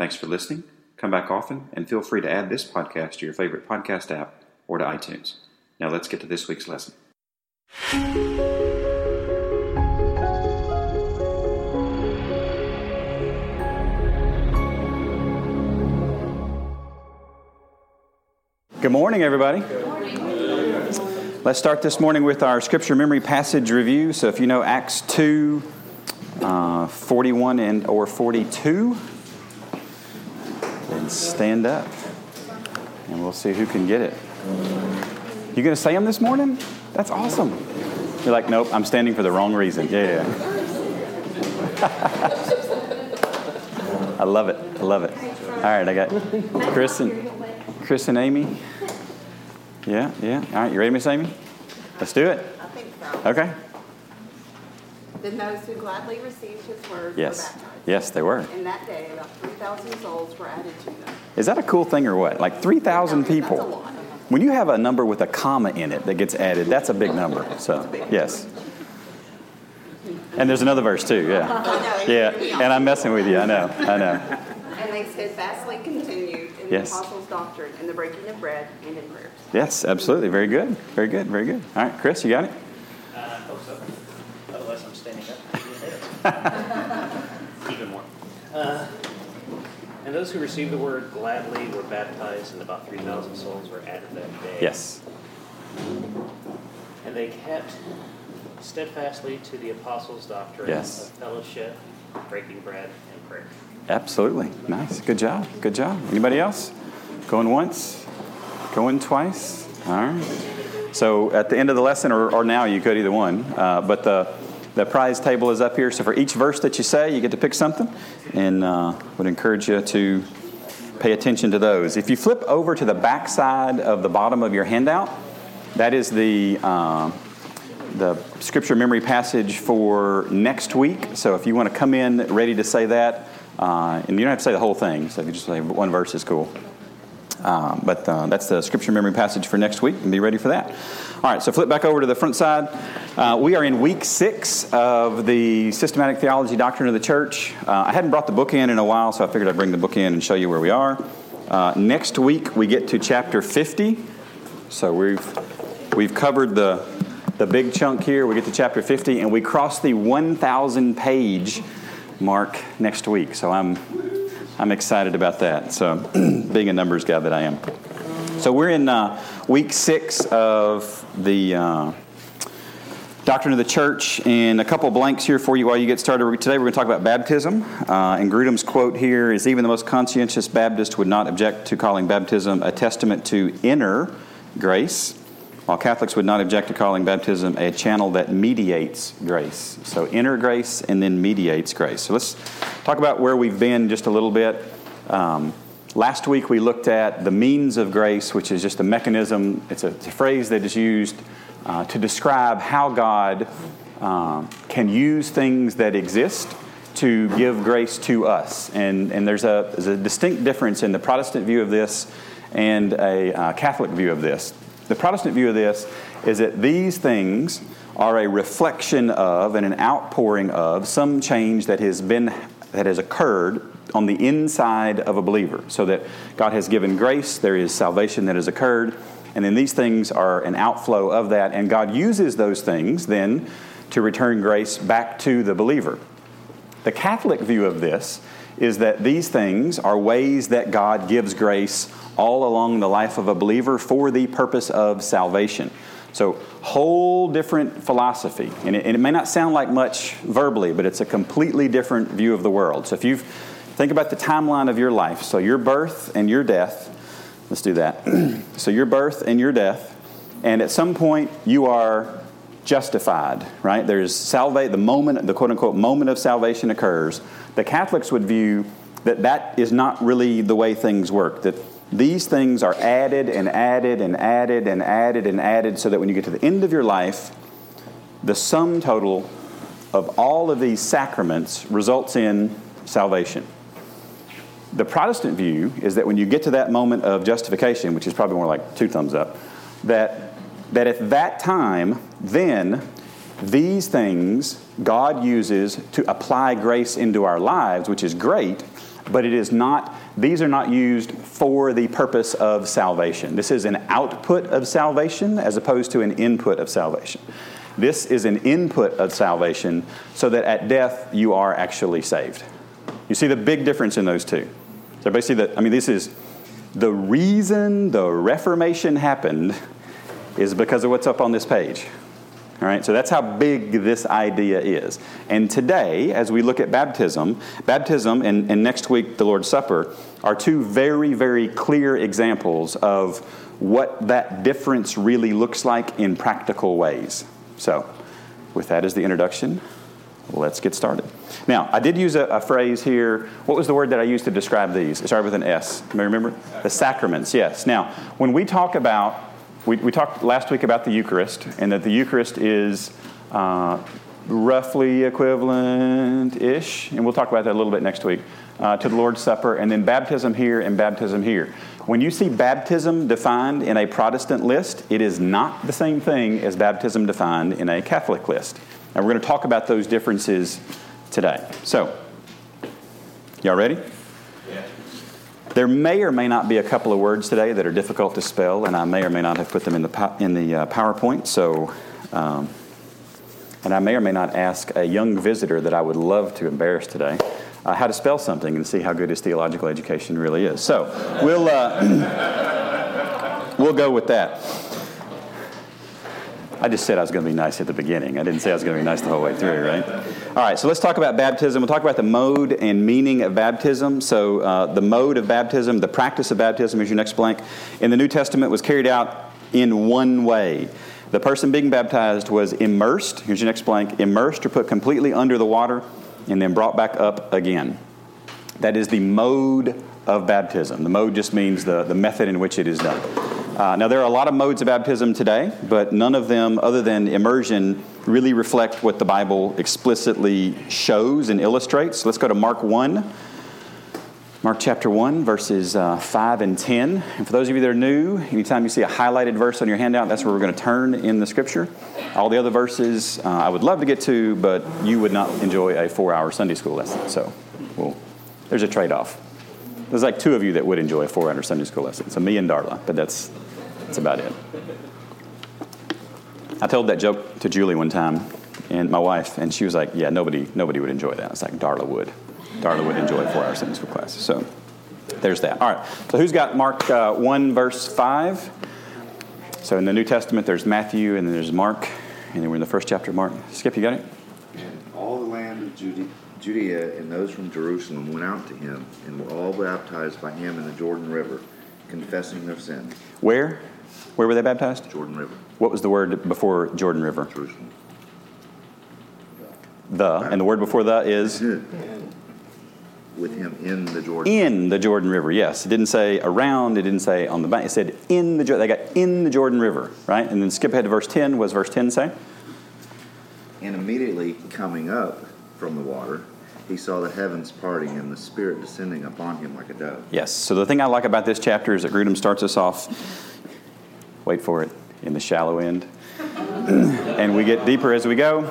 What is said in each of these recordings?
Thanks for listening. Come back often and feel free to add this podcast to your favorite podcast app or to iTunes. Now let's get to this week's lesson. Good morning, everybody. Let's start this morning with our scripture memory passage review. So, if you know Acts 2, uh, 41 and or 42, then stand up and we'll see who can get it. You to say them this morning? That's awesome. You're like, nope, I'm standing for the wrong reason. Yeah, yeah. I love it. I love it. All right, I got Chris and Chris and Amy. Yeah, yeah. All right, you ready, Miss Amy? Let's do it. I think so. Okay. Then those who gladly received his word were Yes. baptized. Yes, they were. In that day, about 3,000 souls were added to them. Is that a cool thing or what? Like 3,000 That's a people. lot. When you have a number with a comma in it that gets added, that's a big number. So, yes. And there's another verse too, yeah. Yeah, it threw me and. I'm messing with you, I know, I know. And they steadfastly continued in Yes. the apostles' doctrine, in the breaking of bread, and in prayers. Yes, absolutely. Very good. Very good. Very good. All right, Chris, you got it? Uh, I hope so. Otherwise, I'm standing up. Even more. Uh, and those who received the word gladly were baptized, and about 3,000 souls were added that day. Yes. And they kept steadfastly to the apostles' doctrine Yes. of fellowship, breaking bread, and prayer. Absolutely. Nice. Good job. Good job. Anybody else? Going once? Going twice? All right. So at the end of the lesson, or, or now, you could either one. Uh, but the, the prize table is up here. So for each verse that you say, you get to pick something. And uh, would encourage you to pay attention to those. If you flip over to the back side of the bottom of your handout, that is the. Uh, the scripture memory passage for next week. So if you want to come in ready to say that, uh, and you don't have to say the whole thing, so if you just say one verse is cool. Um, but uh, that's the scripture memory passage for next week, and be ready for that. All right, so flip back over to the front side. Uh, we are in week six of the systematic theology doctrine of the church. Uh, I hadn't brought the book in in a while, so I figured I'd bring the book in and show you where we are. Uh, next week we get to chapter 50. So we've we've covered the the big chunk here. We get to chapter 50, and we cross the 1,000 page mark next week. So I'm I'm excited about that. So being a numbers guy that I am. So we're in uh, week six of the. Uh, Doctrine of the Church, and a couple blanks here for you while you get started. Today we're going to talk about baptism. Uh, and Grudem's quote here is Even the most conscientious Baptist would not object to calling baptism a testament to inner grace, while Catholics would not object to calling baptism a channel that mediates grace. So, inner grace and then mediates grace. So, let's talk about where we've been just a little bit. Um, last week we looked at the means of grace, which is just a mechanism, it's a, it's a phrase that is used uh, to describe how God um, can use things that exist to give grace to us. And, and there's, a, there's a distinct difference in the Protestant view of this and a uh, Catholic view of this. The Protestant view of this is that these things are a reflection of and an outpouring of some change that has been that has occurred on the inside of a believer. So that God has given grace, there is salvation that has occurred, and then these things are an outflow of that, and God uses those things then to return grace back to the believer. The Catholic view of this is that these things are ways that God gives grace all along the life of a believer for the purpose of salvation. So, whole different philosophy. And it, and it, may not sound like much verbally, but it's a completely different view of the world. So, if you think about the timeline of your life, so your birth and your death, let's do that. so, your birth and your death, and at some point you are justified, right? There's salvation, the moment, the quote unquote moment of salvation occurs. The Catholics would view that that is not really the way things work. That these things are added and added and added and added and added so that when you get to the end of your life, the sum total of all of these sacraments results in salvation. The Protestant view is that when you get to that moment of justification, which is probably more like two thumbs up, that, that at that time, then these things God uses to apply grace into our lives, which is great, but it is not, these are not used for the purpose of salvation. This is an output of salvation as opposed to an input of salvation. This is an input of salvation so that at death you are actually saved. You see the big difference in those two. So basically, that I mean, this is the reason the Reformation happened is because of what's up on this page. All right, so that's how big this idea is. And today, as we look at baptism, baptism and, and next week the Lord's Supper are two very, very clear examples of what that difference really looks like in practical ways. So, with that as the introduction, let's get started. Now, I did use a, a, phrase here. What was the word that I used to describe these? It started with an S. Remember? The sacraments, yes. Now, when we talk about, we, we talked last week about the Eucharist, and that the Eucharist is uh, roughly equivalent ish, and we'll talk about that a little bit next week, uh, to the Lord's Supper, and then baptism here and baptism here. When you see baptism defined in a Protestant list, it is not the same thing as baptism defined in a Catholic list. And we're going to talk about those differences today. So, y'all ready? There may or may not be a couple of words today that are difficult to spell, and I may or may not have put them in the, in the uh, PowerPoint. So, um, and I may or may not ask a young visitor that I would love to embarrass today uh, how to spell something and see how good his theological education really is. So we'll, uh, we'll go with that. I just said I was going to be nice at the beginning. I didn't say I was going to be nice the whole way through, right? All right, so let's talk about baptism. We'll talk about the mode and meaning of baptism. So, uh, the mode of baptism, the practice of baptism is your next blank. In the New Testament, was carried out in one way. The person being baptized was immersed. Here's your next blank immersed or put completely under the water and then brought back up again. That is the mode of baptism. The mode just means the, the method in which it is done. Uh, now, there are a lot of modes of baptism today, but none of them, other than immersion, really reflect what the Bible explicitly shows and illustrates. Let's go to Mark 1. Mark chapter 1, verses uh, 5 and 10. And for those of you that are new, anytime you see a highlighted verse on your handout, that's where we're going to turn in the scripture. All the other verses uh, I would love to get to, but you would not enjoy a four hour Sunday school lesson. So well, there's a trade off. There's like two of you that would enjoy a four hour Sunday school lesson. So me and Darla, but that's, that's about it. I told that joke to Julie one time, and my wife, and she was like, Yeah, nobody, nobody would enjoy that. It's like, Darla would. Darla would enjoy four hour Sunday school class. So there's that. All right. So who's got Mark uh, 1, verse 5? So in the New Testament, there's Matthew and then there's Mark. And then we're in the first chapter of Mark. Skip, you got it? And all the land of Judea, Judea and those from Jerusalem went out to him and were all baptized by him in the Jordan River, confessing their sins. Where? Where were they baptized? Jordan River. What was the word before Jordan River? Jerusalem. The. And the word before the is? with him in the Jordan. In the Jordan River, yes. It didn't say around. It didn't say on the bank. It said in the. Jordan. They got in the Jordan River, right? And then skip ahead to verse ten. What does verse ten say? And immediately coming up from the water, he saw the heavens parting and the Spirit descending upon him like a dove. Yes. So the thing I like about this chapter is that Grudem starts us off. Wait for it in the shallow end, and we get deeper as we go.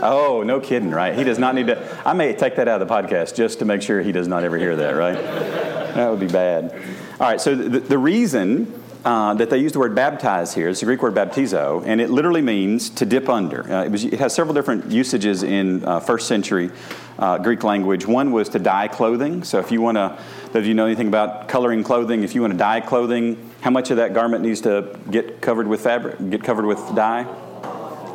Oh, no kidding, right? He does not need to. I may take that out of the podcast just to make sure he does not ever hear that, right? That would be bad. All right, so the, the reason uh, that they use the word baptize here. It's the Greek word baptizo, and it literally means to dip under. Uh, it, was, it, has several different usages in uh, first century uh, Greek language. One was to dye clothing. So if you want to, if you know anything about coloring clothing, if you want to dye clothing, how much of that garment needs to get covered with fabric, get covered with dye?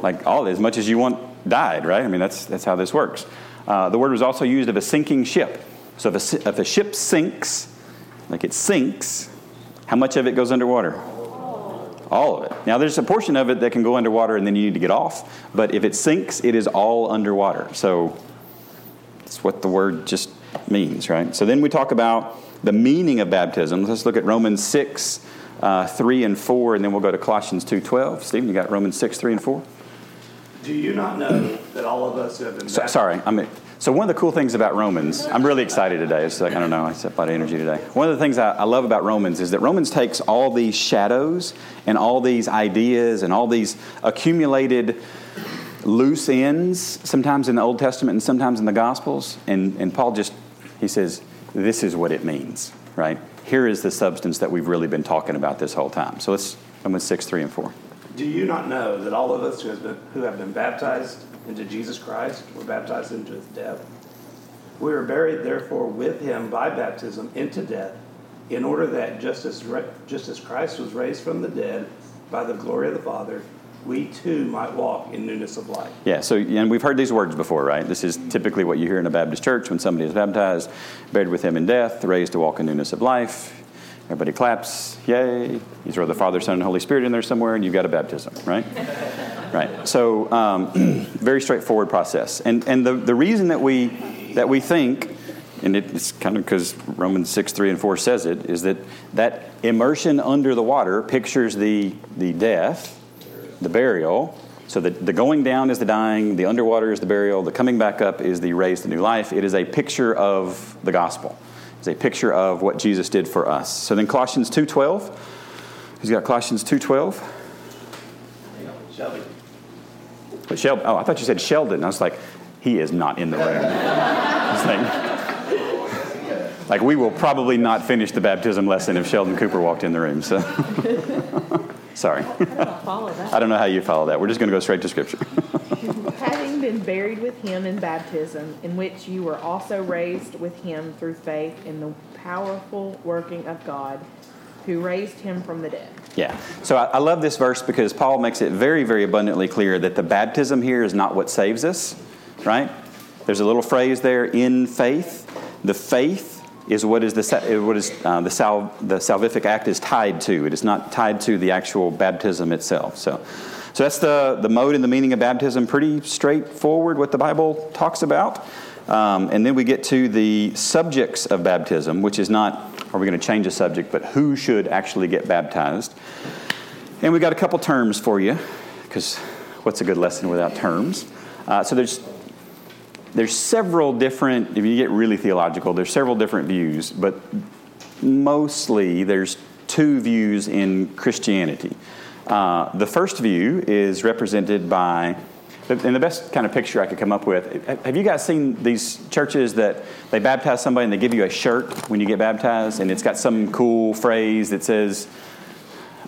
Like all, as much as you want died, right? I mean, that's, that's how this works. Uh, the word was also used of a sinking ship. So if a, if a ship sinks, like it sinks, how much of it goes underwater? All of it. Now, there's a portion of it that can go underwater and then you need to get off, but if it sinks, it is all underwater. So that's what the word just means, right? So then we talk about the meaning of baptism. Let's look at Romans 6, uh, 3 and 4, and then we'll go to Colossians 2.12. Stephen, you got Romans 6, 3 and 4? Do you not know that all of us who have been So, sorry, I'm, so one of the cool things about Romans, I'm really excited today. It's like, I don't know, I set a lot of energy today. One of the things I, I love about Romans is that Romans takes all these shadows and all these ideas and all these accumulated loose ends, sometimes in the Old Testament and sometimes in the Gospels, and, and Paul just, he says, this is what it means, right? Here is the substance that we've really been talking about this whole time. So let's, Romans 6, 3 and 4. Do you not know that all of us who, been, who have been baptized into Jesus Christ were baptized into his death? We were buried, therefore, with him by baptism into death, in order that just as, just as Christ was raised from the dead by the glory of the Father, we too might walk in newness of life. Yeah, so, and we've heard these words before, right? This is typically what you hear in a Baptist church when somebody is baptized, buried with him in death, raised to walk in newness of life. Everybody claps, yay. You throw the Father, Son, and Holy Spirit in there somewhere, and you've got a baptism, right? right. So, um, very straightforward process. And, and the, the reason that we, that we think, and it's kind of because Romans 6, 3, and 4 says it, is that that immersion under the water pictures the, the death, the burial. So the, the going down is the dying, the underwater is the burial, the coming back up is the raised to new life. It is a picture of the gospel It's a picture of what Jesus did for us. So then Colossians 2.12. Who's got Colossians 2.12? Shelby. But Sheldon, oh, I thought you said Sheldon. I was like, he is not in the room. like, like, we will probably not finish the baptism lesson if Sheldon Cooper walked in the room. So, sorry. I don't know how you follow that. We're just going to go straight to Scripture. Having been buried with him in baptism, in which you were also raised with him through faith in the powerful working of God who raised him from the dead. Yeah. So I, I, love this verse because Paul makes it very, very abundantly clear that the baptism here is not what saves us, right? There's a little phrase there, in faith. The faith is what is the what is uh, the sal, the salvific act is tied to. It is not tied to the actual baptism itself. So. So that's the, the mode and the meaning of baptism. Pretty straightforward what the Bible talks about. Um, and then we get to the subjects of baptism, which is not, are we going to change the subject, but who should actually get baptized. And we've got a couple terms for you, because what's a good lesson without terms? Uh, so there's there's several different if you get really theological there's several different views but mostly there's two views in christianity uh, the first view is represented by, and the best kind of picture I could come up with. Have you guys seen these churches that they baptize somebody and they give you a shirt when you get baptized, and it's got some cool phrase that says,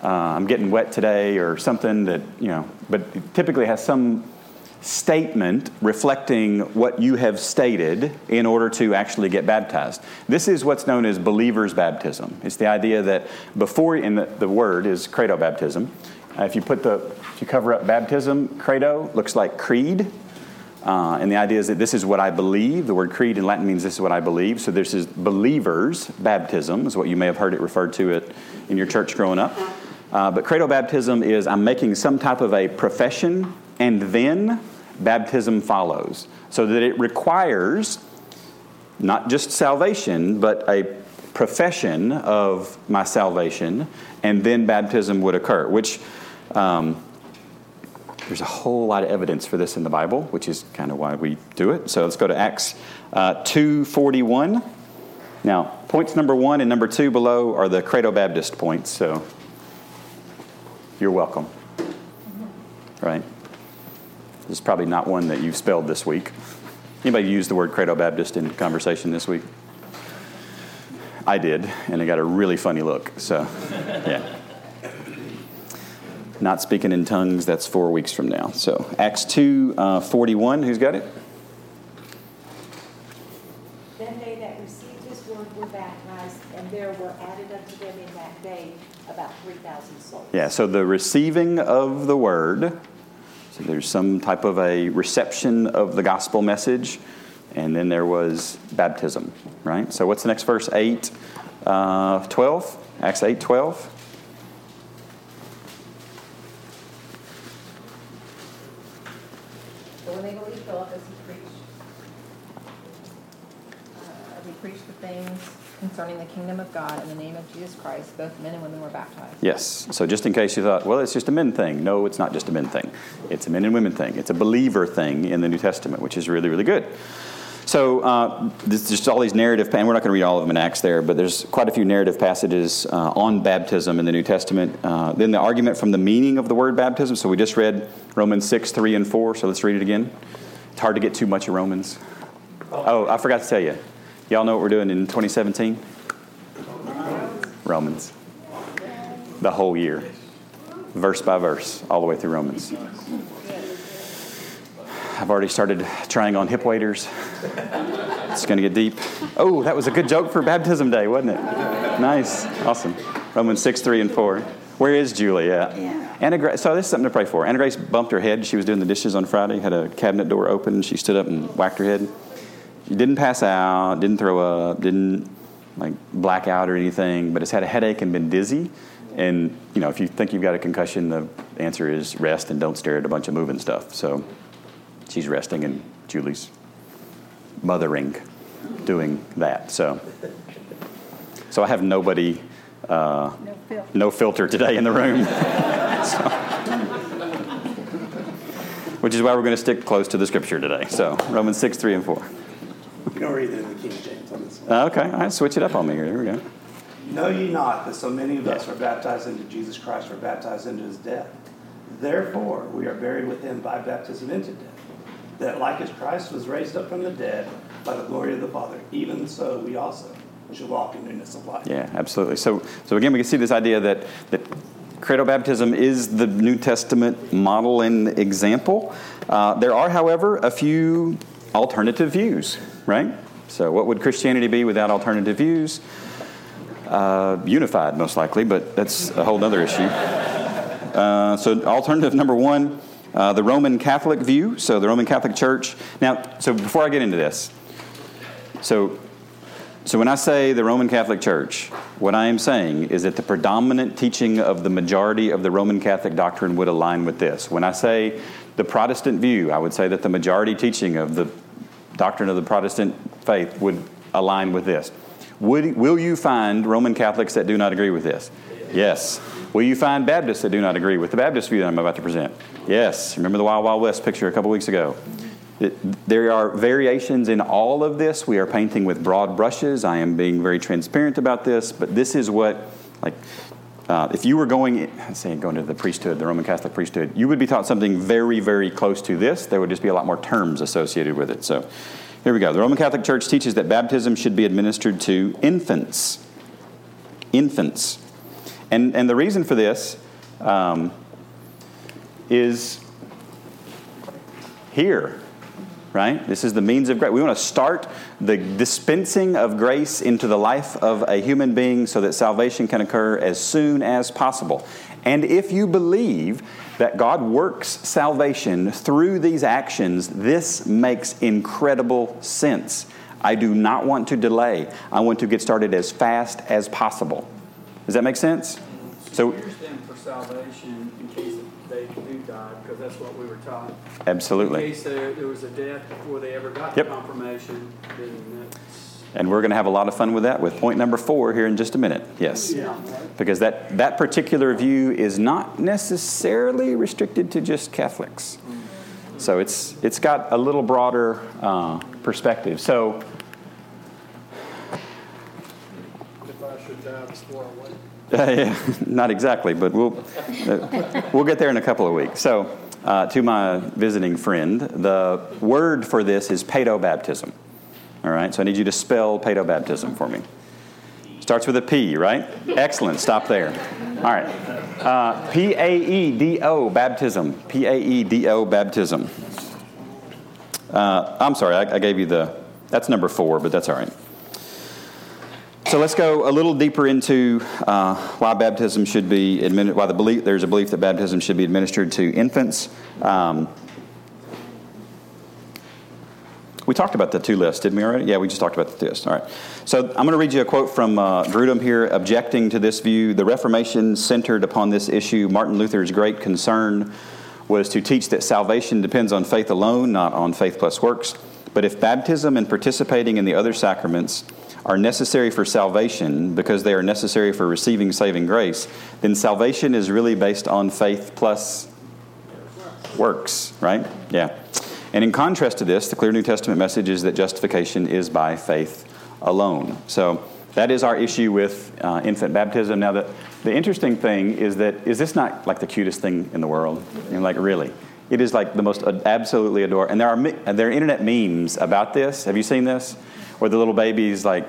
uh, "I'm getting wet today" or something that you know, but typically has some statement reflecting what you have stated in order to actually get baptized. This is what's known as believer's baptism. It's the idea that before, in the, the word is credo baptism. Uh, if you put the, if you cover up baptism, credo looks like creed. Uh, and the idea is that this is what I believe. The word creed in Latin means this is what I believe. So this is believer's baptism, is what you may have heard it referred to it in your church growing up. Uh, but credo baptism is I'm making some type of a profession and then baptism follows. So that it requires not just salvation, but a profession of my salvation, and then baptism would occur, which um, there's a whole lot of evidence for this in the Bible, which is kind of why we do it. So let's go to Acts uh, 2.41. Now, points number one and number two below are the Credo Baptist points, so you're welcome. Right? This is probably not one that you've spelled this week. Anybody use the word Credo Baptist in conversation this week? I did, and I got a really funny look. So, yeah. Not speaking in tongues, that's four weeks from now. So, Acts 2 uh, 41, who's got it? Then they that received his word were baptized, and there were added unto them in that day about 3,000 souls. Yeah, so the receiving of the word so there's some type of a reception of the gospel message, and then there was baptism, right? So what's the next verse? 8, uh, 12? Acts 8, 12? preached the things concerning the kingdom of God in the name of Jesus Christ, both men and women were baptized. Yes. So just in case you thought, well, it's just a men thing. No, it's not just a men thing. It's a men and women thing. It's a believer thing in the New Testament, which is really, really good. So uh, there's just all these narrative, and we're not going to read all of them in Acts there, but there's quite a few narrative passages uh, on baptism in the New Testament. Uh, then the argument from the meaning of the word baptism. So we just read Romans 6, 3, and 4. So let's read it again. It's hard to get too much of Romans. Oh, I forgot to tell you. Y'all know what we're doing in 2017? Romans. The whole year. Verse by verse, all the way through Romans. I've already started trying on hip waders. It's going to get deep. Oh, that was a good joke for baptism day, wasn't it? Nice. Awesome. Romans 6, 3, and 4. Where is Julie at? Yeah. Anna Grace, so this is something to pray for. Anna Grace bumped her head. She was doing the dishes on Friday, had a cabinet door open. She stood up and whacked her head. She didn't pass out, didn't throw up, didn't like blackout or anything, but has had a headache and been dizzy. And, you know, if you think you've got a concussion, the answer is rest and don't stare at a bunch of moving stuff. So she's resting, and Julie's mothering, doing that. So, so I have nobody, uh, No filth. no filter today in the room. So- which is why we're going to stick close to the scripture today. So, Romans 6, 3, and 4. You don't read it in the King James on this one. Uh, okay, all right, switch it up on me here. Here we go. Know ye not that so many of us are baptized into Jesus Christ, are baptized into his death? Therefore, we are buried with him by baptism into death, that like as Christ was raised up from the dead by the glory of the Father, even so we also should walk in newness of life. Yeah, absolutely. So, so again, we can see this idea that, that credo baptism is the New Testament model and example. Uh, there are, however, a few alternative views, right? So, what would Christianity be without alternative views? Uh, unified, most likely, but that's a whole other issue. Uh, so, alternative number one, uh, the Roman Catholic view. So, the Roman Catholic Church. Now, so before I get into this, so so when I say the Roman Catholic Church, what I am saying is that the predominant teaching of the majority of the Roman Catholic doctrine would align with this. When I say the Protestant view, I would say that the majority teaching of the doctrine of the Protestant faith would align with this. Would, will you find Roman Catholics that do not agree with this? Yes. Will you find Baptists that do not agree with the Baptist view that I'm about to present? Yes. Remember the Wild Wild West picture a couple weeks ago? It, there are variations in all of this. We are painting with broad brushes. I am being very transparent about this, but this is what, like, uh, if you were going, say, going to the priesthood, the Roman Catholic priesthood, you would be taught something very, very close to this. There would just be a lot more terms associated with it. So, here we go. The Roman Catholic Church teaches that baptism should be administered to infants. Infants. And, and the reason for this um, is here right? This is the means of grace. We want to start the dispensing of grace into the life of a human being so that salvation can occur as soon as possible. And if you believe that God works salvation through these actions, this makes incredible sense. I do not want to delay. I want to get started as fast as possible. Does that make sense? So, for salvation because that's what we were taught. absolutely. In case there, there was a death before they ever got Yep. the confirmation, then that's. And we're going to have a lot of fun with that with point number four here in just a minute. Yes. yeah, Because that, that particular view is not necessarily restricted to just Catholics. So it's, it's got a little broader uh, perspective. So, If I should die before I wake. yeah, not exactly, but we'll, uh, we'll get there in a couple of weeks. So, uh, to my visiting friend, the word for this is paedobaptism. All right, so I need you to spell paedobaptism for me. Starts with a P, right? Excellent. Stop there. All right. Uh, P A E D O, baptism. P A E D O, baptism. Uh, I'm sorry, I, I gave you the, that's number four, but that's all right. So let's go a little deeper into uh, why baptism should be admitted. Why the belief there's a belief that baptism should be administered to infants. Um, we talked about the two lists, didn't we already? Yeah, we just talked about the two lists. All right. So I'm going to read you a quote from uh, Grudem here, objecting to this view. The Reformation centered upon this issue. Martin Luther's great concern was to teach that salvation depends on faith alone, not on faith plus works. But if baptism and participating in the other sacraments are necessary for salvation because they are necessary for receiving saving grace, then salvation is really based on faith plus works, right? Yeah. And in contrast to this, the clear New Testament message is that justification is by faith alone. So that is our issue with uh, infant baptism. Now, the, the interesting thing is that is this not like the cutest thing in the world? Mean, like really, it is like the most absolutely adorable. And there are there are internet memes about this. Have you seen this? Where the little babies like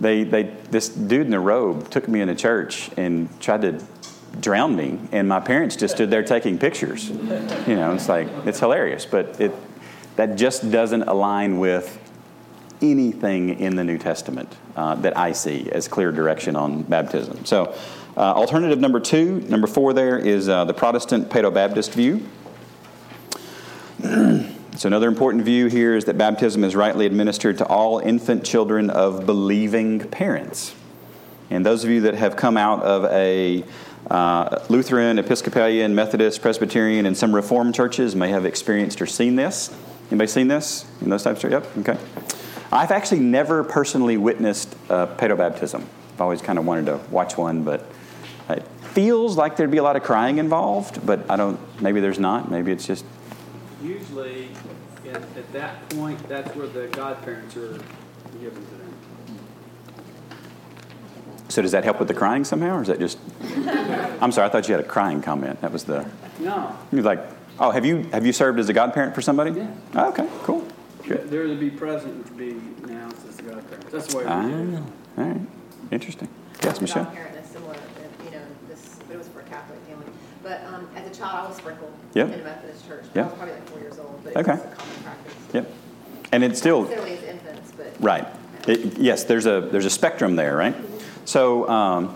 they they this dude in a robe took me into church and tried to drown me, and my parents just stood there taking pictures. You know, it's like it's hilarious, but it that just doesn't align with anything in the New Testament uh, that I see as clear direction on baptism. So, uh, alternative number two, number four, there is uh, the Protestant Paedo-Baptist view. so, another important view here is that baptism is rightly administered to all infant children of believing parents. And those of you that have come out of a uh, Lutheran, Episcopalian, Methodist, Presbyterian, and some Reformed churches may have experienced or seen this. Anybody seen this in those types of? Churches? Yep. Okay. I've actually never personally witnessed a paedobaptism. I've always kind of wanted to watch one, but it feels like there'd be a lot of crying involved. But I don't. Maybe there's not. Maybe it's just. Usually, at, at that point, that's where the godparents are given to them. So does that help with the crying somehow, or is that just? I'm sorry. I thought you had a crying comment. That was the. No, You're like, oh, have you have you served as a godparent for somebody? Yeah. Oh, okay. Cool. Good. they're to be present and to be announced as the godparents. That's the way Ah, we all right. Interesting. Yes, Michelle. Godparent is similar, uh, you know, this, but it was for a Catholic family. But um, as a child, I was sprinkled in a Methodist church. I was probably like four years old, but Okay. common practice. Yep. And it's still Necessarily as infants, but. right. It, yes, there's a there's a spectrum there, right? So um,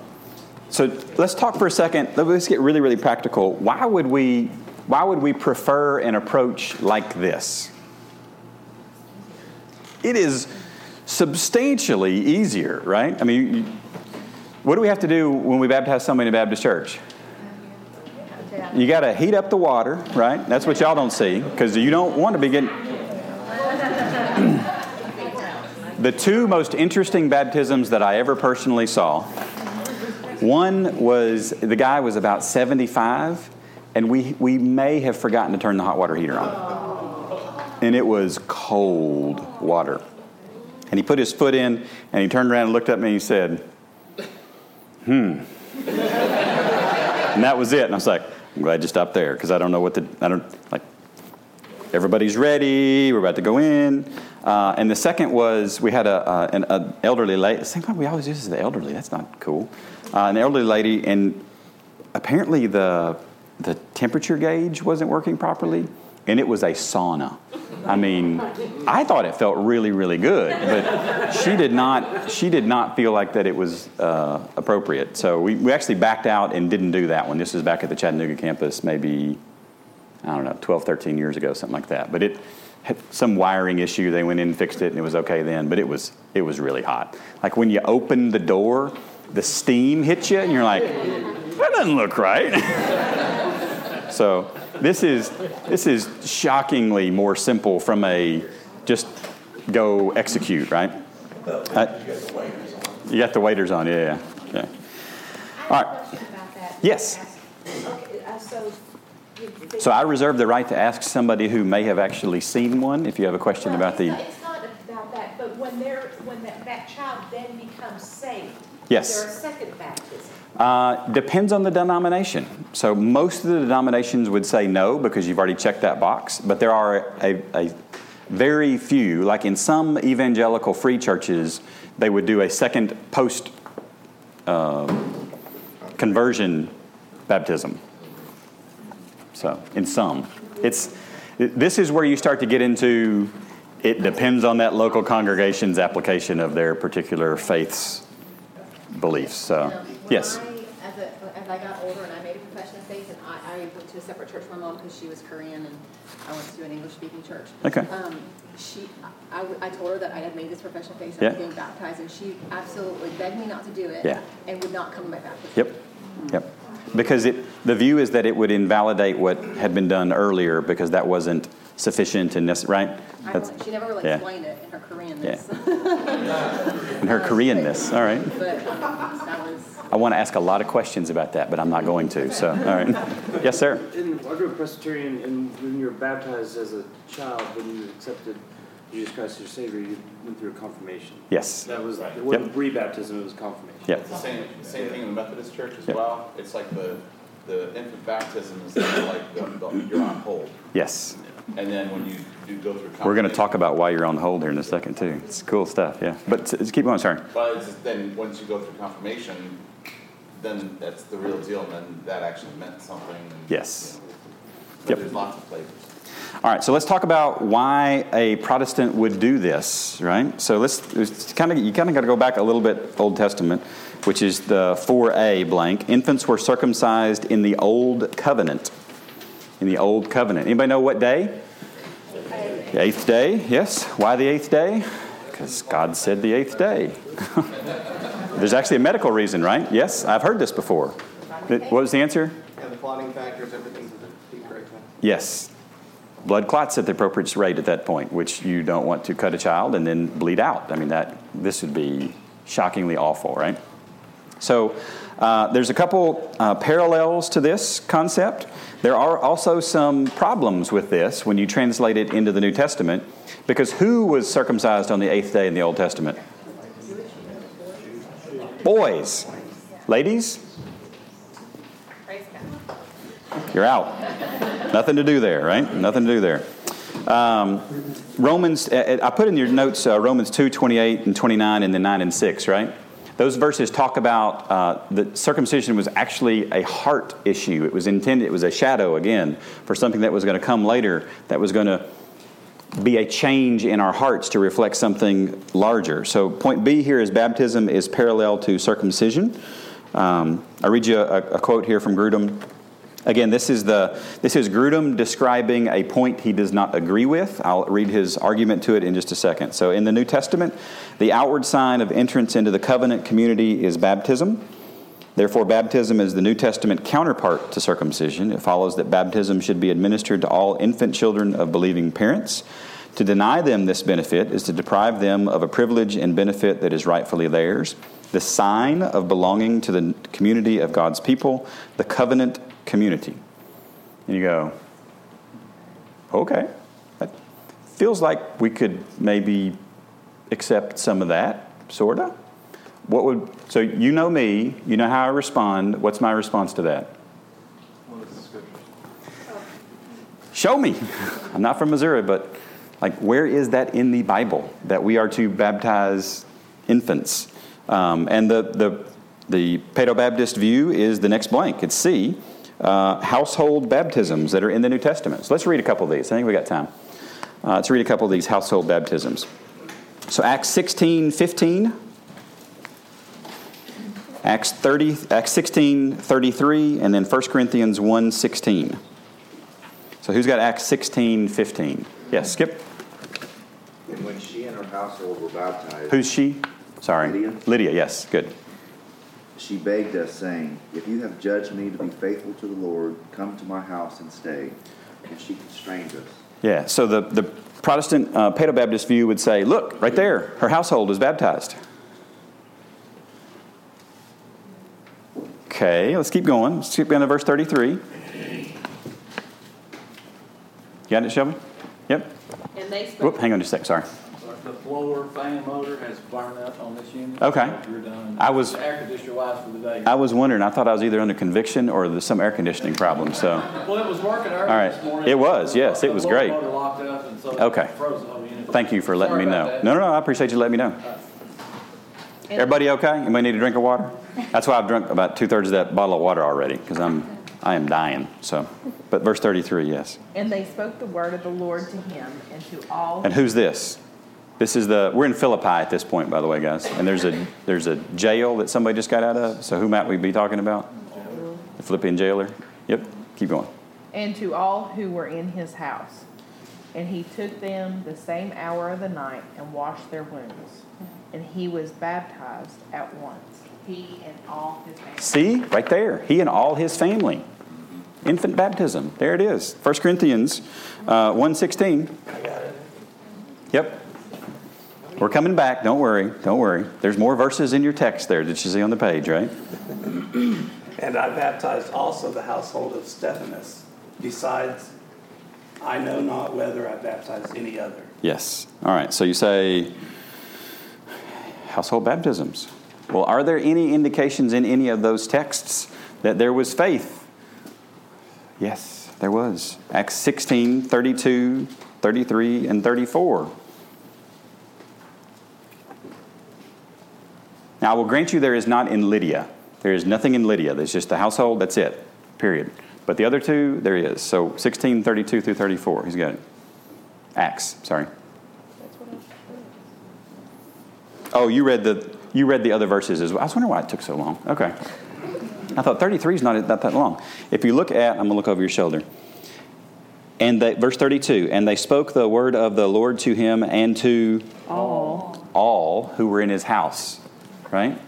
so let's talk for a second. Let's get really really practical. Why would we why would we prefer an approach like this? It is substantially easier, right? I mean, you, what do we have to do when we baptize somebody in a Baptist church? You got to heat up the water, right? That's what y'all don't see because you don't want to be getting. the two most interesting baptisms that I ever personally saw. One was the guy was about 75, and we, we may have forgotten to turn the hot water heater on. And it was cold water. And he put his foot in, and he turned around and looked at me and he said, hmm. and that was it. And I was like, I'm glad you stopped there because I don't know what the I don't, like, everybody's ready, we're about to go in. Uh, and the second was we had a, an a elderly lady, the same time we always use the elderly, that's not cool. Uh, an elderly lady, and apparently the, the temperature gauge wasn't working properly, and it was a sauna. I mean, I thought it felt really, really good, but she did not. She did not feel like that it was uh, appropriate. So we, we actually backed out and didn't do that one. This was back at the Chattanooga campus, maybe I don't know, 12, 13 years ago, something like that. But it had some wiring issue. They went in and fixed it, and it was okay then. But it was it was really hot. Like when you open the door, the steam hits you, and you're like, that doesn't look right. so this is this is shockingly more simple from a just go execute, right? Uh, you got the waiters on, yeah, yeah. yeah. Have right. a question about that. Yes. Uh, so. I reserve the right to ask somebody who may have actually seen one if you have a question about the. It's not about that, but when they're, when that, that child then becomes saved. Yes. Is there a second baptism? Uh, depends on the denomination. So most of the denominations would say no because you've already checked that box. But there are a, a very few, like in some evangelical free churches, they would do a second post uh, conversion baptism. So in some, it's this is where you start to get into. It depends on that local congregation's application of their particular faith's beliefs. So When yes. I, as, a, as I got older and I made a profession of faith, and I, I went to a separate church for my mom because she was Korean, and I went to an English-speaking church. Okay. Um, she, I, I told her that I had made this profession of faith, and I was Yeah. getting baptized, and she absolutely begged me not to do it. Yeah. And would not come to my baptism. Yep. Yep. Because it, the view is that it would invalidate what had been done earlier because that wasn't sufficient and necessary, right? She never really yeah. explained it in her Koreanness. Yeah. In her Koreanness, all right. But um, I want to ask a lot of questions about that, but I'm not going to, so, all right. Yes, sir? In, I grew up Presbyterian, and when you were baptized as a child, when you accepted Jesus Christ as your Savior, you went through a confirmation. Yes. That was, it wasn't rebaptism, it was confirmation. Yep. It's the same, same thing in the Methodist Church as Yep. well. It's like the, the infant baptism is like the, the, you're on hold. Yes. And then when you do go through. We're going to talk about why you're on hold here in a second, too. It's cool stuff, yeah. But s- keep going, sorry. But then, once you go through confirmation, then that's the real deal, and then that actually meant something. and, Yes. you know, Yep. there's lots of flavors. All right, so let's talk about why a Protestant would do this, right? So let's, let's kind of you kind of got to go back a little bit Old Testament, which is the 4a blank. Infants were circumcised in the Old Covenant. In the Old Covenant. Anybody know what day? The eighth day. Yes. Why the eighth day? Because God said the eighth day. There's actually a medical reason, right? Yes, I've heard this before. What was the answer? And the clotting factors, everything's at the correct time. Yes. Blood clots at the appropriate rate at that point, which you don't want to cut a child and then bleed out. I mean, that this would be shockingly awful, right? So uh, there's a couple uh, parallels to this concept. There are also some problems with this when you translate it into the New Testament, because who was circumcised on the eighth day in the Old Testament? Boys. Ladies? You're out. Nothing to do there, right? Nothing to do there. Um, Romans, uh, I put in your notes uh, Romans 2, 28 and 29, and then 9 and 6, right? Those verses talk about uh, that circumcision was actually a heart issue. It was intended, it was a shadow, again, for something that was going to come later that was going to be a change in our hearts to reflect something larger. So, point B here is baptism is parallel to circumcision. Um, I read you a, a quote here from Grudem. Again, this is the this is Grudem describing a point he does not agree with. I'll read his argument to it in just a second. So, in the New Testament, the outward sign of entrance into the covenant community is baptism. Therefore, baptism is the New Testament counterpart to circumcision. It follows that baptism should be administered to all infant children of believing parents. To deny them this benefit is to deprive them of a privilege and benefit that is rightfully theirs. The sign of belonging to the community of God's people, the covenant community. And you go, okay, that feels like we could maybe accept some of that, sort of. What would so you know me, you know how I respond. What's my response to that? Show me. I'm not from Missouri, but like, where is that in the Bible that we are to baptize infants? Um, and the the the Paedo Baptist view is the next blank. It's C. Uh, household baptisms that are in the New Testament. So let's read a couple of these. I think we got time. Uh, let's read a couple of these household baptisms. So Acts 16, 15. Acts 30, Acts 16, 33, and then 1 Corinthians 1, 16. So who's got Acts 16, 15? Yes, Skip. And when she and her household were baptized, Who's she? Sorry. Lydia. Lydia, yes, good. she begged us, saying, If you have judged me to be faithful to the Lord, come to my house and stay. And she constrained us. Yeah, so the, the Protestant uh, Baptist view would say, look, right there, her household is baptized. Okay, let's keep going. Let's keep going to verse 33. Got it, Shelby? Yep. And they spoke. Whoop, hang on just a sec, sorry. The blower fan motor has burned out on this unit. Okay. You're done. I was- The air conditioner wise for the day. I was wondering, I thought I was either under conviction or there's some air conditioning problem, so. Well, it was working All early right. this morning. It was, yes, it was great. motor locked up and so it Okay. froze the unit. Thank you for letting Sorry me know. that. No, no, no, I appreciate you letting me know. Everybody okay? Anybody need a drink of water? That's why I've drunk about two thirds of that bottle of water already, because I'm, I am dying, so. But verse 33, yes. And they spoke the word of the Lord to him and to all. And who's this? This is the, we're in Philippi at this point, by the way, guys. And there's a, there's a jail that somebody just got out of. So who might we be talking about? The Philippian jailer? Yep, keep going. and to all who were in his house. And he took them the same hour of the night and washed their wounds. And he was baptized at once, he and all his family. See, right there. He and all his family. Infant baptism. There it is. 1 Corinthians uh, 1.16. I got it. Yep. We're coming back. Don't worry. Don't worry. There's more verses in your text there that you see on the page, right? And I baptized also the household of Stephanas. Besides, I know not whether I baptized any other. Yes. All right. So you say household baptisms. Well, are there any indications in any of those texts that there was faith? Yes, there was. Acts 16, 32, 33, and 34. Now, I will grant you there is not in Lydia. There is nothing in Lydia. There's just the household, that's it, period. But the other two, there is. So 16, 32 through 34. He's got it. Acts, sorry. Oh, you read the you read the other verses as well. I was wondering why it took so long. Okay. I thought 33 is not, not that long. If you look at, I'm going to look over your shoulder. And they, verse 32, and they spoke the word of the Lord to him and to All. all who were in his house. Right?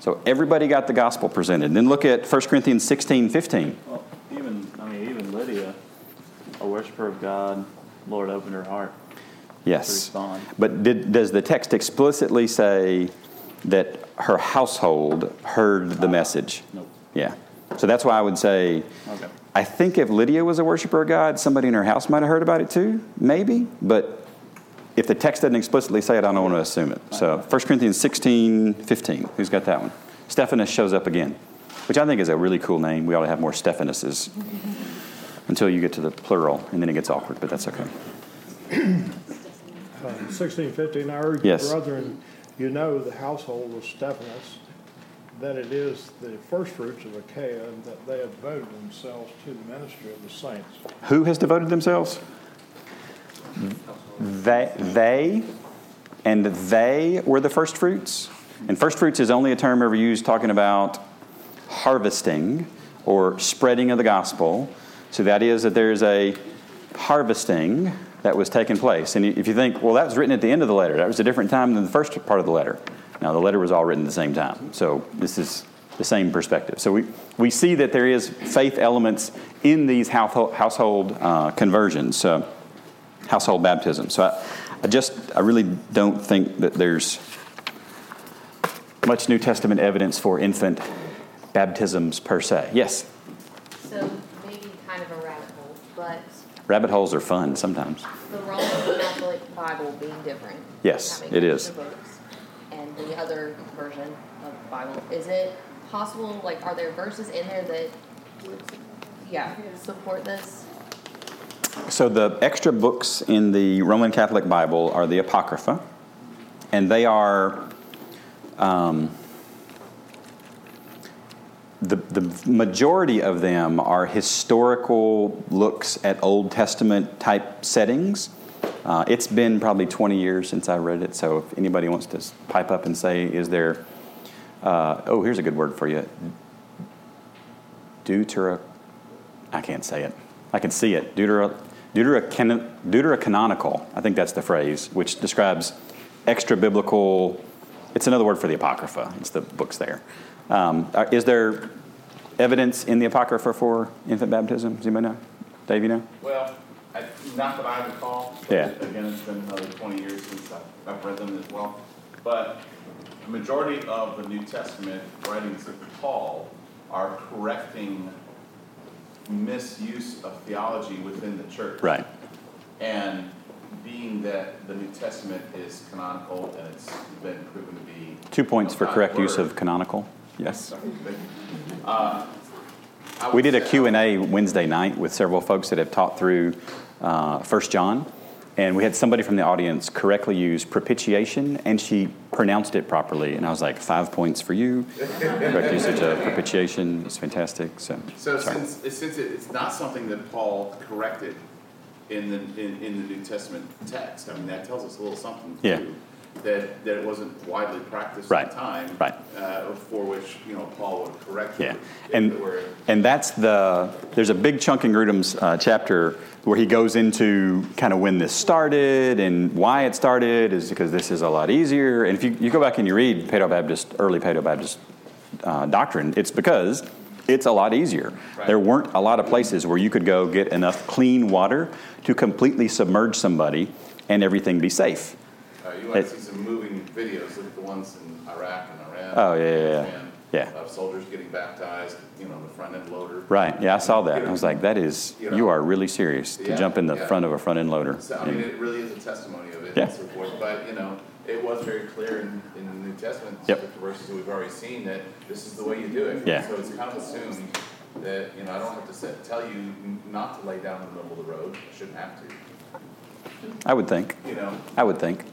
So everybody got the gospel presented. Then look at 1 Corinthians 16, 15. Well, even I mean, even Lydia, a worshiper of God, Lord opened her heart to Yes. respond. But did, does the text explicitly say that her household heard the message? Nope. Yeah. So that's why I would say, Okay. I think if Lydia was a worshiper of God, somebody in her house might have heard about it too, maybe. But if the text doesn't explicitly say it, I don't want to assume it. So 1 Corinthians 16, 15. Who's got that one? Stephanas shows up again, which I think is a really cool name. We ought to have more Stephanases until you get to the plural, and then it gets awkward, but that's okay. Uh, sixteen fifteen, I urge Yes. you, brethren, you know the household of Stephanas, that it is the first fruits of Achaia, and that they have devoted themselves to the ministry of the saints. Who has devoted themselves? They, they, and they were the first fruits. And first fruits is only a term ever used talking about harvesting or spreading of the gospel. So that is that there's a harvesting that was taking place. And if you think, well, that was written at the end of the letter, that was a different time than the first part of the letter. Now, the letter was all written at the same time. So this is the same perspective. So we, we see that there is faith elements in these household, household uh, conversions, so household baptism. So I, I just, I really don't think that there's much New Testament evidence for infant baptisms per se. Yes, So maybe kind of a rabbit hole, but rabbit holes are fun sometimes. the Roman Catholic Bible being different. Yes, it is. books And the other version of the Bible, is it possible, like, are there verses in there that, yeah, support this? So the extra books in the Roman Catholic Bible are the Apocrypha, and they are um, the the majority of them are historical looks at Old Testament type settings. Uh, it's been probably 20 years since I read it, so if anybody wants to pipe up and say, is there, uh, oh, here's a good word for you, deutera, I can't say it. I can see it. Deutera, deuteracan- deuterocanonical, I think that's the phrase, which describes extra biblical. It's another word for the Apocrypha. It's the books there. Um, is there evidence in the Apocrypha for infant baptism? Does anybody know? Dave, you know? Well, I, not that I recall. Yeah. Again, it's been another twenty years since I've, I've read them as well. But the majority of the New Testament writings of Paul are correcting misuse of theology within the church. Right. And being that the New Testament is canonical and it's been proven to be. Two points for correct use of canonical. Yes. Sorry, thank you. Uh, We did a Q&A Wednesday night with several folks that have taught through uh, 1 John, and we had somebody from the audience correctly use propitiation, and she pronounced it properly. And I was like, five points for you. Correct usage of propitiation is fantastic. So, So sorry. since, since it's not something that Paul corrected in the, in, in the New Testament text, I mean, that tells us a little something Yeah. That, that it wasn't widely practiced Right, at the time. right. Uh, for which, you know, Paul would correct Yeah, and and that's the there's a big chunk in Grudem's uh, chapter where he goes into kind of when this started and why it started is because this is a lot easier. And if you, you go back and you read Paedo Baptist early Paedo Baptist uh, doctrine, it's because it's a lot easier. Right. There weren't a lot of places where you could go get enough clean water to completely submerge somebody and everything be safe. Uh, you want to see some moving videos, at the ones in Iraq and Iran. Oh, yeah, yeah, yeah. Afghanistan, Yeah. Of soldiers getting baptized, you know, the front end loader. Right. Yeah, I saw that. I was like, that is, You are really serious to jump in the front of a front end loader. So, I mean, it really is a testimony of it Yeah. and so forth, but, you know, it was very clear in, in the New Testament, Yep. the verses that we've already seen, that this is the way you do it. Yeah. So it's kind of assumed that, you know, I don't have to say, tell you n- not to lay down in the middle of the road, I shouldn't have to, I would think. you know? I would think.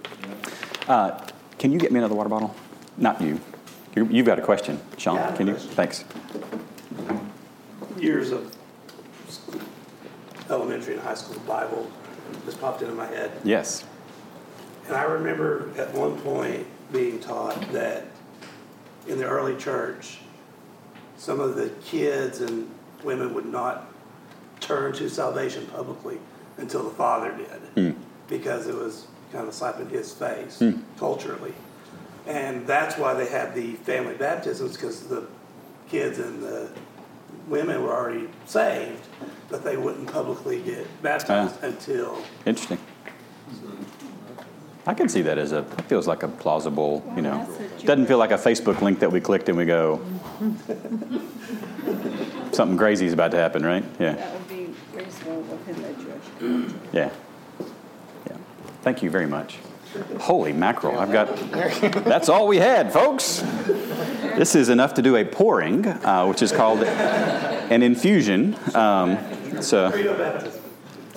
Uh, can you get me another water bottle? Not you. You- You've got a question, Sean. Yeah, have Can you? Thanks. Years of elementary and high school Bible just popped into my head. Yes. And I remember at one point being taught that in the early church, some of the kids and women would not turn to salvation publicly until the father did, Hmm. because it was kind of a slap in his face Hmm. culturally. And that's why they had the family baptisms, because the kids and the women were already saved, but they wouldn't publicly get baptized Ah. until Interesting. I can see that as a, that feels like a plausible, you know, doesn't feel like a Facebook link that we clicked and we go, something crazy is about to happen, right? Yeah. That would be reasonable within the Jewish culture. Yeah. Yeah. Thank you very much. Holy mackerel. I've got, that's all we had, folks. This is enough to do a pouring, uh, which is called an infusion. Um, so,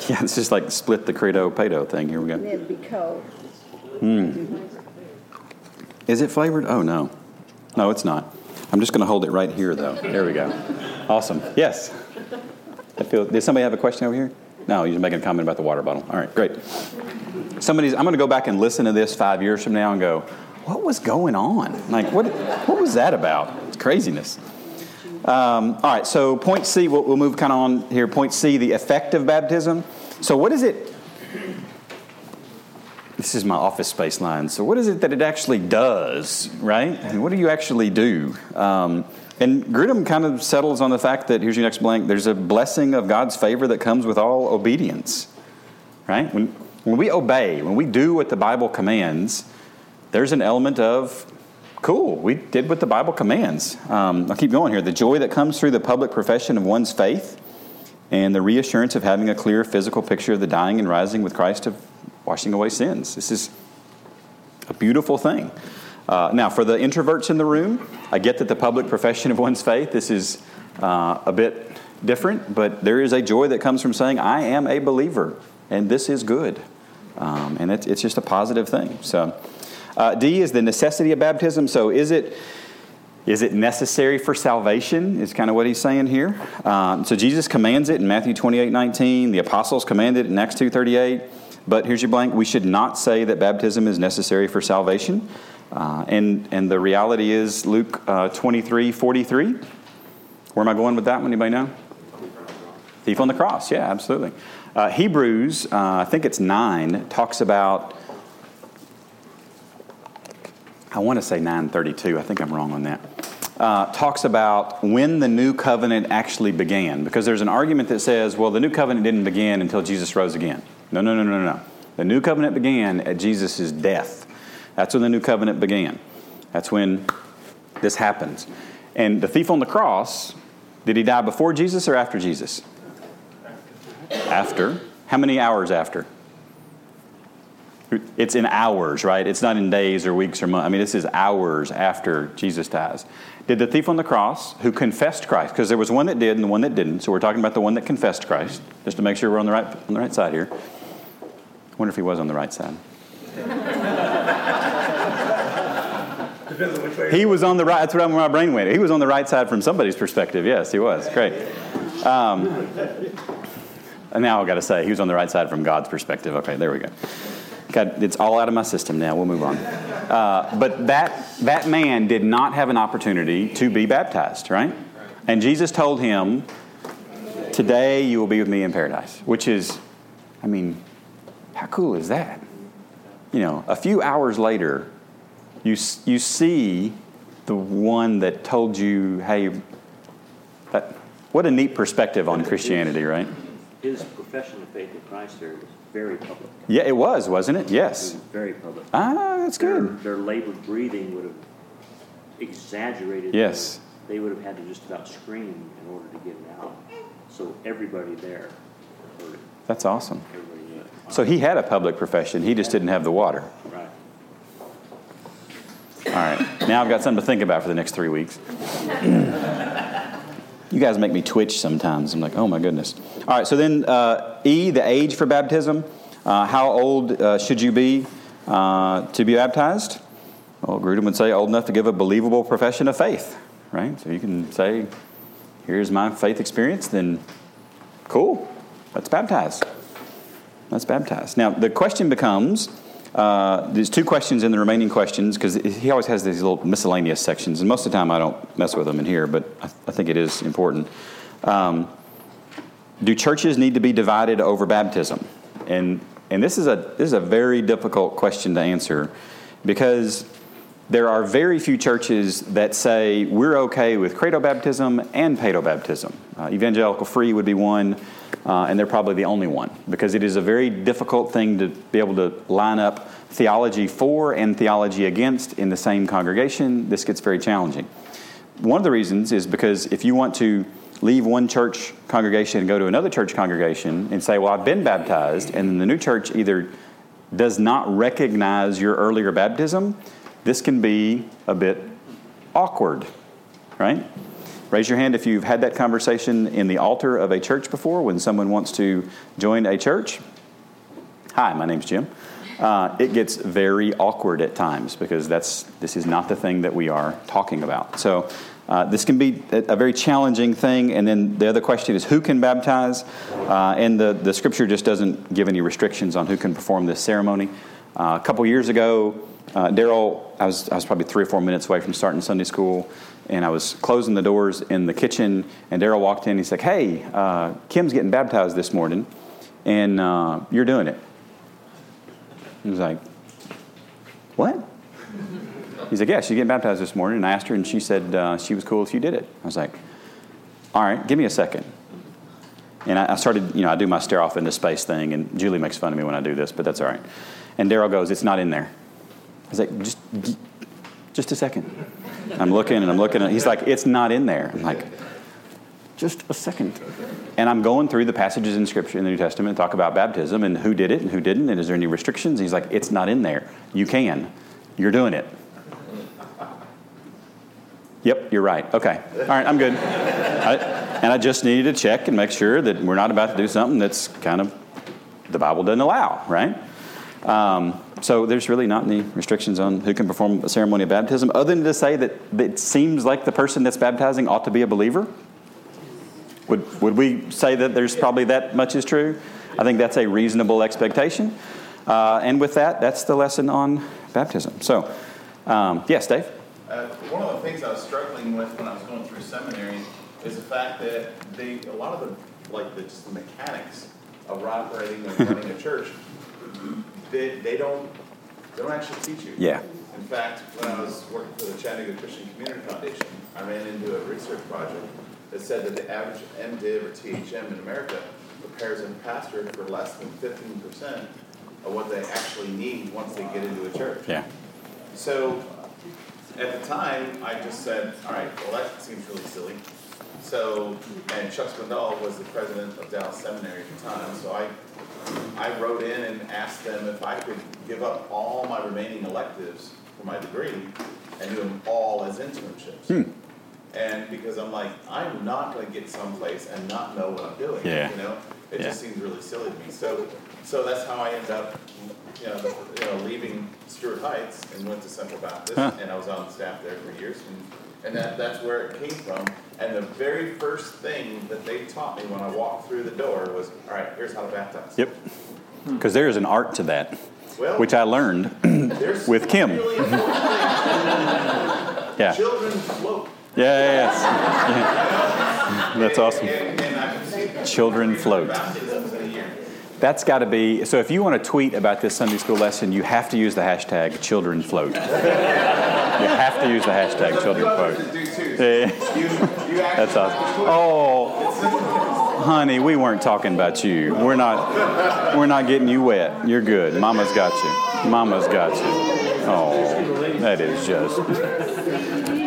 yeah, it's just like split the credo pedo thing. Here we go. And be cold. Hmm. Is it flavored? Oh, no. No, it's not. I'm just going to hold it right here, though. There we go. Awesome. Yes. I feel, did somebody have a question over here? No, you're making a comment about the water bottle. All right, great. Somebody's, I'm going to go back and listen to this five years from now and go, what was going on? Like, what, what was that about? It's craziness. Um, all right, so point C, we'll, we'll move kind of on here. Point C, the effect of baptism. So, what is it? This is my office space line. So, what is it that it actually does, right? And what do you actually do? Um, and Grudem kind of settles on the fact that here's your next blank there's a blessing of God's favor that comes with all obedience, right? When, when we obey, when we do what the Bible commands, there's an element of cool, we did what the Bible commands. Um, I'll keep going here. The joy that comes through the public profession of one's faith and the reassurance of having a clear physical picture of the dying and rising with Christ of washing away sins. This is a beautiful thing. Uh, now, for the introverts in the room, I get that the public profession of one's faith, this is uh, a bit different, but there is a joy that comes from saying, I am a believer, and this is good. Um, and it's, it's just a positive thing. So, uh, D is the necessity of baptism. So, is it is it necessary for salvation? Is kind of what he's saying here. Um, so Jesus commands it in Matthew 28, 19. The apostles commanded it in Acts 2, 38. But here's your blank. We should not say that baptism is necessary for salvation. Uh, and, and the reality is Luke uh, 23, 43. Where am I going with that one? Anybody know? Thief on the cross. Yeah, absolutely. Uh, Hebrews, uh, I think it's 9, talks about I want to say 932. I think I'm wrong on that. Uh, talks about when the new covenant actually began. Because there's an argument that says, well, the new covenant didn't begin until Jesus rose again. No, no, no, no, no. The new covenant began at Jesus' death. That's when the new covenant began. That's when this happens. And the thief on the cross, did he die before Jesus or after Jesus? After. How many hours after? It's in hours, right? It's not in days or weeks or months. I mean, this is hours after Jesus dies. Did the thief on the cross who confessed Christ, because there was one that did and the one that didn't, so we're talking about the one that confessed Christ, just to make sure we're on the right, on the right side here. I wonder if he was on the right side. Depends on which way. He was on the right, that's where my brain went. He was on the right side from somebody's perspective. Yes, he was. Great. Um, and now I've got to say, he was on the right side from God's perspective. Okay, there we go. God, it's all out of my system now. We'll move on. Uh, but that, that man did not have an opportunity to be baptized, right? And Jesus told him, Today you will be with me in paradise, which is, I mean, how cool is that? You know, a few hours later, you, you see the one that told you, hey, what a neat perspective on Christianity, right? His profession of faith in Christ there was very public. Yeah, it was, wasn't it? It Yes. was very public. Ah, that's Their- good. Their labored breathing would have exaggerated. Yes. They would have had to just about scream in order to get it out. So everybody there heard it. That's awesome. It. So he had a public profession, he just didn't have the water. All right, now I've got something to think about for the next three weeks. you guys make me twitch sometimes. I'm like, oh my goodness. All right, so then uh, E, the age for baptism. Uh, how old uh, should you be uh, to be baptized? Well, Grudem would say old enough to give a believable profession of faith, right? So you can say, here's my faith experience, then cool, let's baptize. Let's baptize. Now, the question becomes uh, there's two questions in the remaining questions because he always has these little miscellaneous sections, and most of the time I don't mess with them in here, but I, I think it is important. Um, do churches need to be divided over baptism? And and this is a this is a very difficult question to answer because there are very few churches that say we're okay with credo baptism and pedo baptism. Uh, Evangelical Free would be one, uh, and they're probably the only one because it is a very difficult thing to be able to line up theology for and theology against in the same congregation. This gets very challenging. One of the reasons is because if you want to leave one church congregation and go to another church congregation and say, Well, I've been baptized, and the new church either does not recognize your earlier baptism, this can be a bit awkward, right? Raise your hand if you've had that conversation in the altar of a church before when someone wants to join a church. Hi, my name's Jim. Uh, it gets very awkward at times because that's this is not the thing that we are talking about. So uh, this can be a, very challenging thing. And then the other question is who can baptize? Uh, and the, the scripture just doesn't give any restrictions on who can perform this ceremony. Uh, a couple years ago, uh, Daryl, I was, I was probably three or four minutes away from starting Sunday school, and I was closing the doors in the kitchen, and Daryl walked in. He's like, "Hey, uh, Kim's getting baptized this morning, and uh, you're doing it." He was like, "What?" He's like, "Yeah, she's getting baptized this morning." And I asked her, and she said uh, she was cool if you did it. I was like, "All right, give me a second. And I, I started, you know, I do my stare off into space thing, and Julie makes fun of me when I do this, but that's all right. And Daryl goes, "It's not in there." I was like, "Just, just a second. I'm looking and I'm looking, and he's like, "It's not in there." I'm like, "Just a second. And I'm going through the passages in Scripture in the New Testament talk about baptism and who did it and who didn't, and is there any restrictions? And he's like, "It's not in there. You can. You're doing it." Yep, you're right. Okay. All right, I'm good. I, and I just needed to check and make sure that we're not about to do something that's kind of the Bible doesn't allow, right? Um, so there's really not any restrictions on who can perform a ceremony of baptism, other than to say that it seems like the person that's baptizing ought to be a believer. Would, would we say that there's probably that much is true? I think that's a reasonable expectation. Uh, and with that, that's the lesson on baptism. So, um, yes, Dave? Uh, one of the things I was struggling with when I was going through seminary is the fact that they, a lot of the, like the, mechanics of operating and running a church, they, they don't, they don't actually teach you. Yeah. In fact, when I was working for the Chattanooga Christian Community Foundation, I ran into a research project that said that the average MDiv or THM in America prepares a pastor for less than fifteen percent of what they actually need once they get into a church. Yeah. So at the time, I just said, all right, well, that seems really silly. So, and Chuck Swindoll was the president of Dallas Seminary at the time, so I, I wrote in and asked them if I could give up all my remaining electives for my degree and do them all as internships. Hmm. And because I'm like, I'm not gonna get someplace and not know what I'm doing, Yeah. you know? It Yeah. just seems really silly to me. So, so that's how I ended up, you know, you know, leaving Stuart Heights and went to Central Baptist, Huh. and I was on staff there for years, and, and that, that's where it came from. And the very first thing that they taught me when I walked through the door was, all right, here's how to baptize. Yep. Because there is an art to that, Well, which I learned with Kim. really. Yeah. Children float. Yeah, yeah, yeah. That's awesome. And, and see Children float. baptisms in a year. That's got to be so. If you want to tweet about this Sunday school lesson, you have to use the hashtag children float. You have to use the hashtag children quote. Yeah. That's awesome. Oh, honey, we weren't talking about you. We're not. We're not getting you wet. You're good. Mama's got you. Mama's got you. Oh, that is just.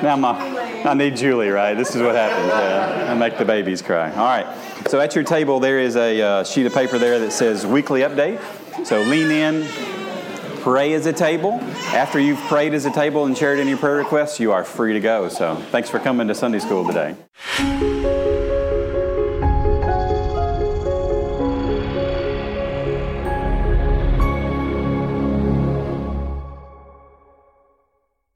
Now my. I need Julie, right? This is what happens. Yeah, I make the babies cry. All right. So at your table there is a uh, sheet of paper there that says weekly update. So lean in, pray as a table. After you've prayed as a table and shared any prayer requests, you are free to go. So thanks for coming to Sunday school today.